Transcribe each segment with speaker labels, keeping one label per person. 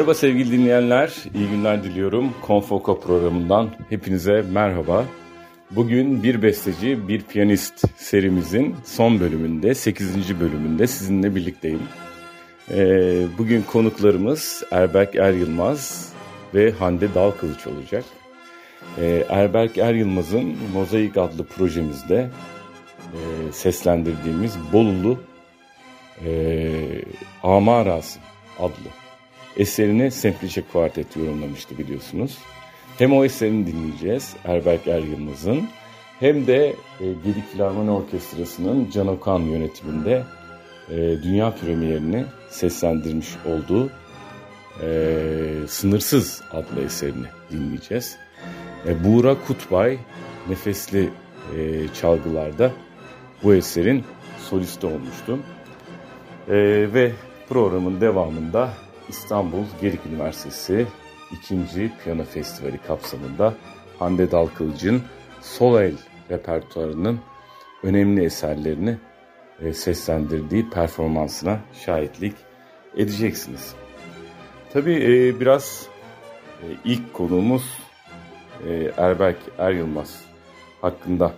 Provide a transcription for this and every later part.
Speaker 1: Merhaba sevgili dinleyenler, iyi günler diliyorum. Konfoko programından hepinize merhaba. Bugün bir besteci, bir piyanist serimizin son bölümünde, 8. bölümünde sizinle birlikteyim. Ee, bugün konuklarımız Erberk Er Yılmaz ve Hande Dalkılıç olacak. Ee, Erberk Er Yılmaz'ın Mozaik adlı projemizde e, seslendirdiğimiz Bolulu e, Amarası adlı eserini Semplice Quartet yorumlamıştı biliyorsunuz. Hem o eserini dinleyeceğiz Erberk Er Yılmaz'ın hem de e, Gedik Filarmoni Orkestrası'nın Can Okan yönetiminde e, dünya premierini seslendirmiş olduğu e, Sınırsız adlı eserini dinleyeceğiz. E, Buğra Kutbay nefesli e, çalgılarda bu eserin solisti olmuştu. E, ve programın devamında İstanbul Gedik Üniversitesi 2. Piyano Festivali kapsamında Hande Dalkılıç'ın sol el repertuarının önemli eserlerini e, seslendirdiği performansına şahitlik edeceksiniz. Tabii e, biraz e, ilk konuğumuz Erberk Er Yılmaz hakkında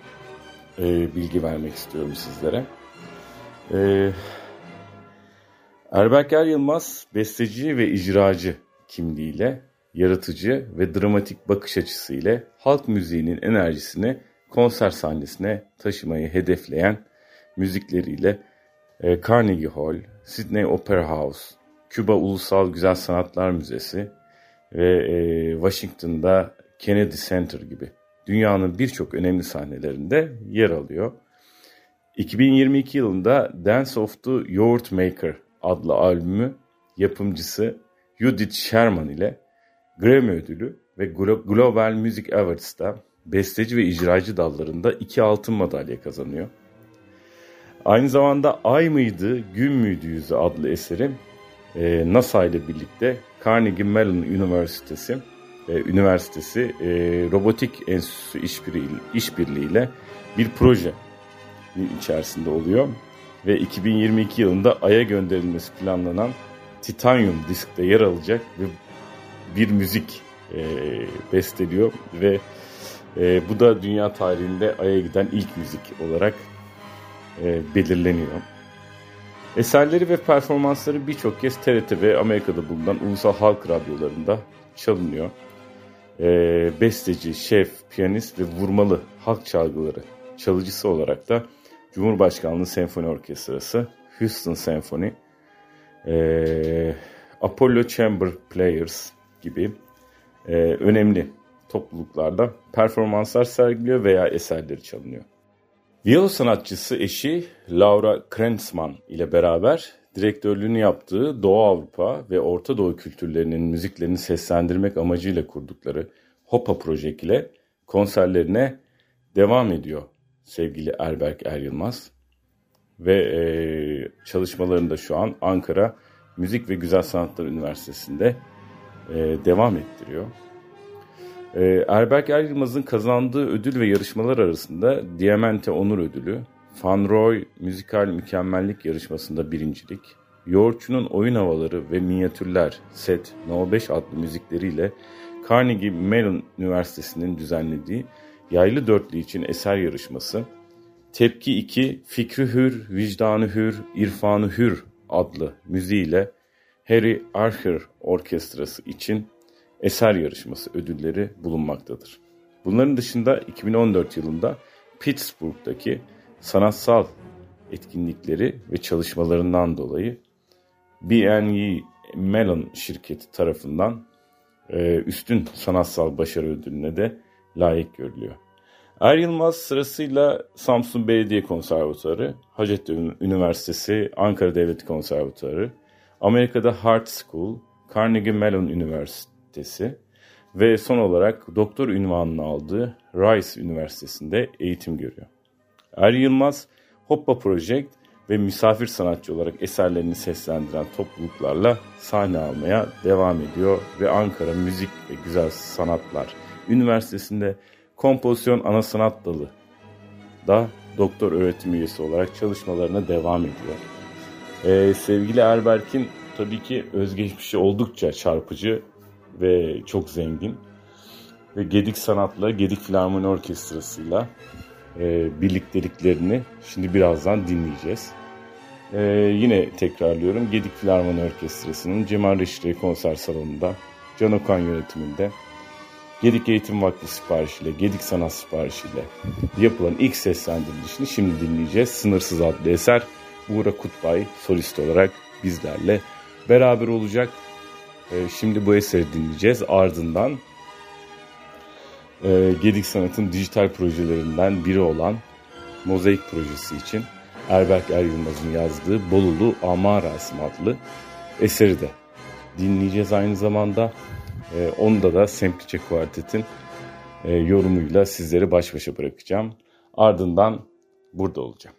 Speaker 1: bilgi vermek istiyorum sizlere. Erberk Er Yılmaz besteci ve icracı kimliğiyle, yaratıcı ve dramatik bakış açısıyla halk müziğinin enerjisini konser sahnesine taşımayı hedefleyen müzikleriyle e, Carnegie Hall, Sydney Opera House, Küba Ulusal Güzel Sanatlar Müzesi ve e, Washington'da Kennedy Center gibi dünyanın birçok önemli sahnelerinde yer alıyor. 2022 yılında Dance of the Yoğurt Maker adlı albümü yapımcısı Judith Sherman ile Grammy ödülü ve Global Music Awards'ta besteci ve icracı dallarında iki altın madalya kazanıyor. Aynı zamanda Ay mıydı, Gün müydü yüzü adlı eseri e, NASA ile birlikte Carnegie Mellon Üniversitesi e, Üniversitesi e, Robotik Enstitüsü işbirliği, işbirliğiyle bir proje içerisinde oluyor ve 2022 yılında Ay'a gönderilmesi planlanan Titanium diskte yer alacak ve bir müzik e, besteliyor ve e, bu da dünya tarihinde Ay'a giden ilk müzik olarak e, belirleniyor. Eserleri ve performansları birçok kez TRT ve Amerika'da bulunan ulusal halk radyolarında çalınıyor. E, besteci, şef, piyanist ve vurmalı halk çalgıları çalıcısı olarak da Cumhurbaşkanlığı Senfoni Orkestrası, Houston Senfoni, e, Apollo Chamber Players gibi e, önemli topluluklarda performanslar sergiliyor veya eserleri çalınıyor. Viyolo sanatçısı eşi Laura Krensman ile beraber direktörlüğünü yaptığı Doğu Avrupa ve Orta Doğu kültürlerinin müziklerini seslendirmek amacıyla kurdukları Hopa Project ile konserlerine devam ediyor sevgili Erberk Er Yılmaz. Ve e, çalışmalarını şu an Ankara Müzik ve Güzel Sanatlar Üniversitesi'nde e, devam ettiriyor. E, Erberk Er Yılmaz'ın kazandığı ödül ve yarışmalar arasında Diamante Onur Ödülü, Fanroy Müzikal Mükemmellik Yarışması'nda birincilik, Yoğurtçu'nun oyun havaları ve minyatürler set No 5 adlı müzikleriyle Carnegie Mellon Üniversitesi'nin düzenlediği Yaylı Dörtlü için eser yarışması, Tepki 2 Fikri Hür, Vicdanı Hür, İrfanı Hür adlı müziğiyle Harry Archer Orkestrası için eser yarışması ödülleri bulunmaktadır. Bunların dışında 2014 yılında Pittsburgh'daki sanatsal etkinlikleri ve çalışmalarından dolayı B&E Mellon şirketi tarafından e, üstün sanatsal başarı ödülüne de layık görülüyor. Er Yılmaz sırasıyla Samsun Belediye Konservatuarı, Hacettepe Üniversitesi, Ankara Devlet Konservatuarı, Amerika'da Hart School, Carnegie Mellon Üniversitesi ve son olarak doktor ünvanını aldığı Rice Üniversitesi'nde eğitim görüyor. Er Yılmaz, Hoppa Project ve misafir sanatçı olarak eserlerini seslendiren topluluklarla sahne almaya devam ediyor ve Ankara Müzik ve Güzel Sanatlar Üniversitesi'nde kompozisyon ana sanat dalı da doktor öğretim üyesi olarak çalışmalarına devam ediyor. Ee, sevgili Erberk'in tabii ki özgeçmişi oldukça çarpıcı ve çok zengin. Ve Gedik Sanat'la Gedik Filarmoni Orkestrası'yla e, birlikteliklerini şimdi birazdan dinleyeceğiz. E, yine tekrarlıyorum Gedik Filarmoni Orkestrası'nın Cemal Reşit Konser Salonu'nda Can Okan yönetiminde Gedik Eğitim Vakfı siparişiyle, Gedik Sanat siparişiyle yapılan ilk seslendirilişini şimdi dinleyeceğiz. Sınırsız adlı eser Buğra Kutbay solist olarak bizlerle beraber olacak. Ee, şimdi bu eseri dinleyeceğiz. Ardından e, Gedik Sanat'ın dijital projelerinden biri olan Mozaik projesi için Erberk Er Yılmaz'ın yazdığı Bolulu Amarasim adlı eseri de dinleyeceğiz aynı zamanda. E, onda da Semplice Kuartet'in e, yorumuyla sizleri baş başa bırakacağım. Ardından burada olacağım.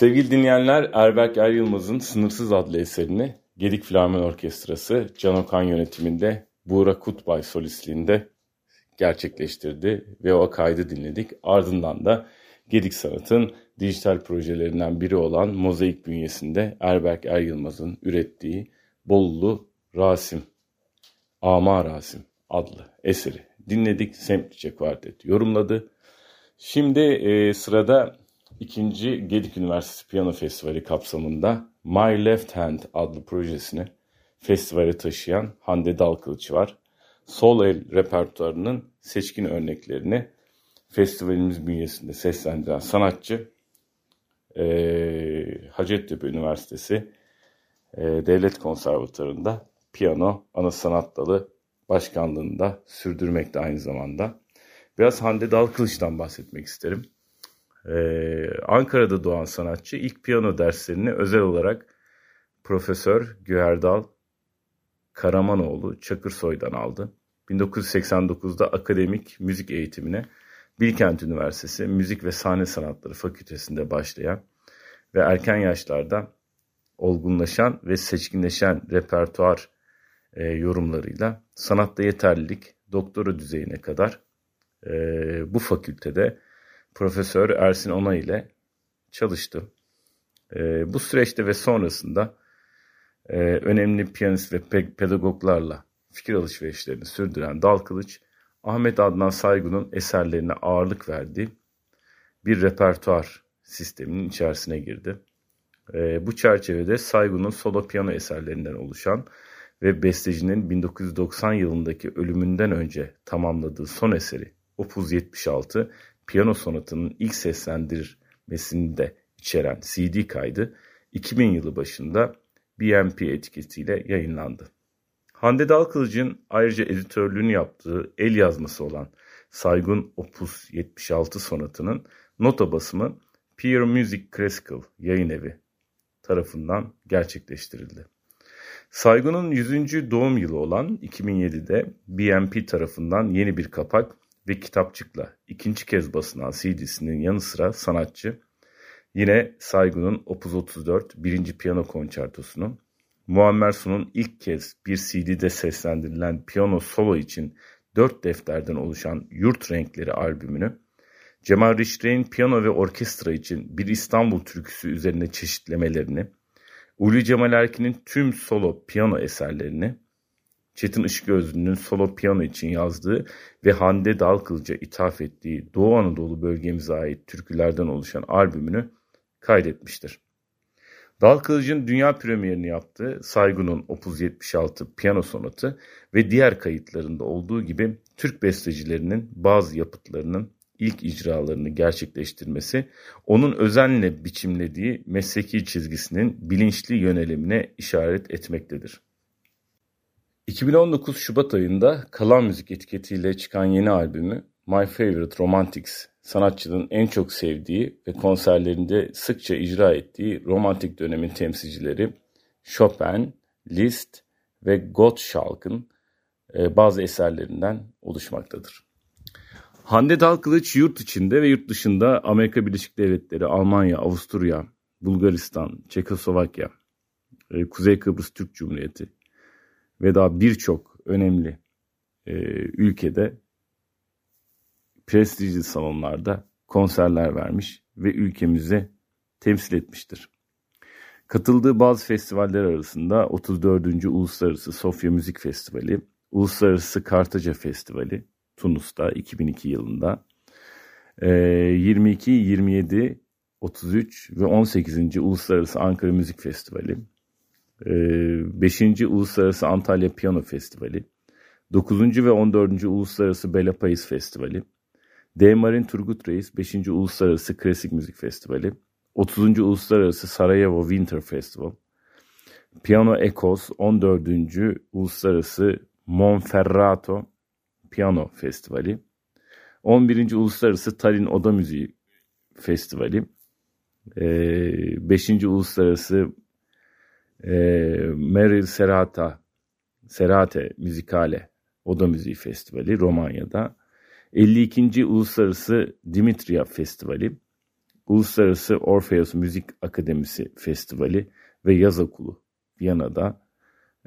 Speaker 1: Sevgili dinleyenler, Erberk Er Yılmaz'ın Sınırsız adlı eserini Gedik Filarmon Orkestrası Can Okan yönetiminde Buğra Kutbay solistliğinde gerçekleştirdi ve o kaydı dinledik. Ardından da Gedik Sanat'ın dijital projelerinden biri olan Mozaik bünyesinde Erberk Er Yılmaz'ın ürettiği Bolulu Rasim, Ama Rasim adlı eseri dinledik. Semplice Quartet yorumladı. Şimdi e, sırada ikinci Gedik Üniversitesi Piyano Festivali kapsamında My Left Hand adlı projesini festivale taşıyan Hande Dalkılıç var. Sol el repertuarının seçkin örneklerini festivalimiz bünyesinde seslendiren sanatçı e, Hacettepe Üniversitesi e, Devlet Konservatuarı'nda piyano ana sanat dalı başkanlığında sürdürmekte aynı zamanda. Biraz Hande Dalkılıç'tan bahsetmek isterim. Ee, Ankara'da doğan sanatçı ilk piyano derslerini özel olarak Profesör Güherdal Karamanoğlu Çakırsoy'dan aldı. 1989'da akademik müzik eğitimine Bilkent Üniversitesi Müzik ve Sahne Sanatları Fakültesinde başlayan ve erken yaşlarda olgunlaşan ve seçkinleşen repertuar e, yorumlarıyla sanatta yeterlilik doktora düzeyine kadar e, bu fakültede Profesör Ersin Ona ile çalıştı. E, bu süreçte ve sonrasında e, önemli piyanist ve pedagoglarla fikir alışverişlerini sürdüren Dal Kılıç, Ahmet Adnan Saygun'un eserlerine ağırlık verdiği bir repertuar sisteminin içerisine girdi. E, bu çerçevede Saygun'un solo piyano eserlerinden oluşan ve bestecinin 1990 yılındaki ölümünden önce tamamladığı son eseri Opus 76 piyano sonatının ilk seslendirmesini de içeren CD kaydı 2000 yılı başında BMP etiketiyle yayınlandı. Hande Dalkılıç'ın ayrıca editörlüğünü yaptığı el yazması olan Saygun Opus 76 sonatının nota basımı Peer Music Classical yayın evi tarafından gerçekleştirildi. Saygun'un 100. doğum yılı olan 2007'de BMP tarafından yeni bir kapak ve kitapçıkla. İkinci kez basılan CD'sinin yanı sıra sanatçı yine Saygun'un Opus 34 birinci piyano konçertosunu, Muammer Sun'un ilk kez bir CD'de seslendirilen piyano solo için dört defterden oluşan Yurt Renkleri albümünü, Cemal Riştre'nin piyano ve orkestra için bir İstanbul türküsü üzerine çeşitlemelerini, Ulu Cemal Erkin'in tüm solo piyano eserlerini, Çetin Işıközlü'nün solo piyano için yazdığı ve Hande Dalkılıç'a ithaf ettiği Doğu Anadolu bölgemize ait türkülerden oluşan albümünü kaydetmiştir. Dalkılıç'ın dünya premierini yaptığı Saygun'un Opus 76 piyano sonatı ve diğer kayıtlarında olduğu gibi Türk bestecilerinin bazı yapıtlarının ilk icralarını gerçekleştirmesi, onun özenle biçimlediği mesleki çizgisinin bilinçli yönelimine işaret etmektedir. 2019 Şubat ayında Kalan Müzik etiketiyle çıkan yeni albümü My Favorite Romantics, sanatçının en çok sevdiği ve konserlerinde sıkça icra ettiği romantik dönemin temsilcileri Chopin, Liszt ve Gottschalk'ın e, bazı eserlerinden oluşmaktadır. Hande Dalkılıç yurt içinde ve yurt dışında Amerika Birleşik Devletleri, Almanya, Avusturya, Bulgaristan, Çekoslovakya, e, Kuzey Kıbrıs Türk Cumhuriyeti ve daha birçok önemli e, ülkede prestijli salonlarda konserler vermiş ve ülkemize temsil etmiştir. Katıldığı bazı festivaller arasında 34. Uluslararası Sofya Müzik Festivali, Uluslararası Kartaca Festivali, Tunus'ta 2002 yılında. 22, 27, 33 ve 18. Uluslararası Ankara Müzik Festivali. 5. Uluslararası Antalya Piyano Festivali. 9. ve 14. Uluslararası Bela Pais Festivali. D. Marin Turgut Reis 5. Uluslararası Klasik Müzik Festivali. 30. Uluslararası Sarajevo Winter Festival. Piano Ecos 14. Uluslararası Monferrato Piyano Festivali, 11. Uluslararası Tallinn Oda Müziği Festivali, 5. Uluslararası Meryl Serata Serate Müzikale Oda Müziği Festivali Romanya'da, 52. Uluslararası Dimitria Festivali, Uluslararası Orpheus Müzik Akademisi Festivali ve Yaz Okulu Viyana'da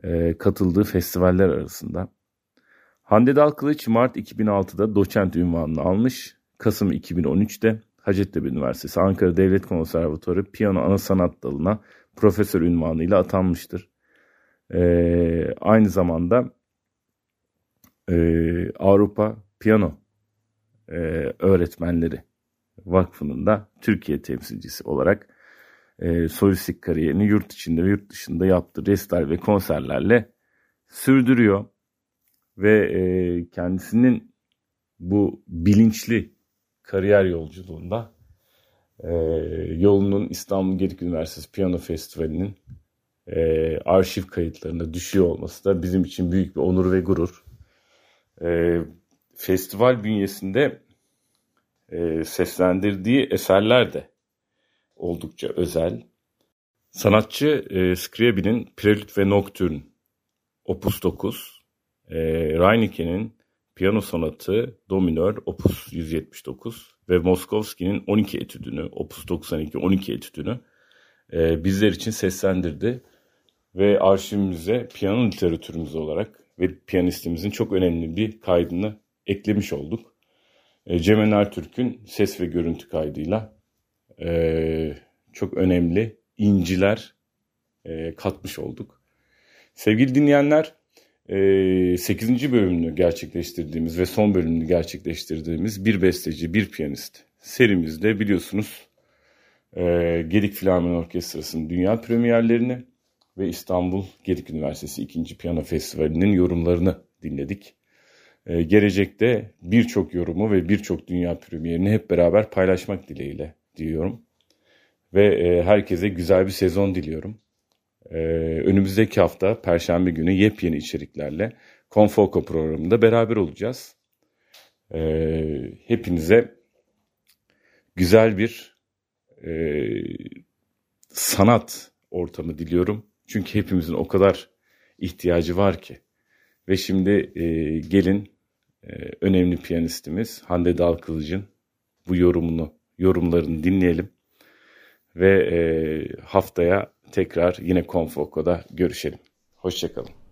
Speaker 1: e, katıldığı festivaller arasında. Hande Dalkılıç Mart 2006'da doçent ünvanını almış. Kasım 2013'te Hacettepe Üniversitesi Ankara Devlet Konservatuarı Piyano Ana Sanat Dalı'na profesör ünvanıyla atanmıştır. Ee, aynı zamanda e, Avrupa Piyano e, Öğretmenleri Vakfı'nın da Türkiye temsilcisi olarak e, solistik kariyerini yurt içinde ve yurt dışında yaptığı restal ve konserlerle sürdürüyor. Ve e, kendisinin bu bilinçli kariyer yolculuğunda e, yolunun İstanbul Gedik Üniversitesi Piyano Festivali'nin e, arşiv kayıtlarında düşüyor olması da bizim için büyük bir onur ve gurur. E, festival bünyesinde e, seslendirdiği eserler de oldukça özel. Sanatçı e, Scriabin'in Prelude ve Nocturne Opus 9, e, Reineke'nin Piyano Sonatı Do minör Opus 179 ve Moskovski'nin 12 etüdünü Opus 92 12 etüdünü e, bizler için seslendirdi ve arşivimize piyano literatürümüz olarak ve piyanistimizin çok önemli bir kaydını eklemiş olduk. E, Cemal Ertürk'ün ses ve görüntü kaydıyla e, çok önemli inciler e, katmış olduk. Sevgili dinleyenler, 8. bölümünü gerçekleştirdiğimiz ve son bölümünü gerçekleştirdiğimiz bir besteci, bir piyanist serimizde biliyorsunuz Gedik Filarmoni Orkestrası'nın dünya premierlerini ve İstanbul Gedik Üniversitesi 2. Piyano Festivali'nin yorumlarını dinledik. Gelecekte birçok yorumu ve birçok dünya premierini hep beraber paylaşmak dileğiyle diyorum. Ve herkese güzel bir sezon diliyorum. Ee, önümüzdeki hafta Perşembe günü yepyeni içeriklerle Konfoko programında beraber olacağız. Ee, hepinize güzel bir e, sanat ortamı diliyorum. Çünkü hepimizin o kadar ihtiyacı var ki. Ve şimdi e, gelin e, önemli piyanistimiz Hande Dalkılıç'ın bu yorumunu, yorumlarını dinleyelim. Ve e, haftaya tekrar yine Konfoko'da görüşelim. Hoşçakalın.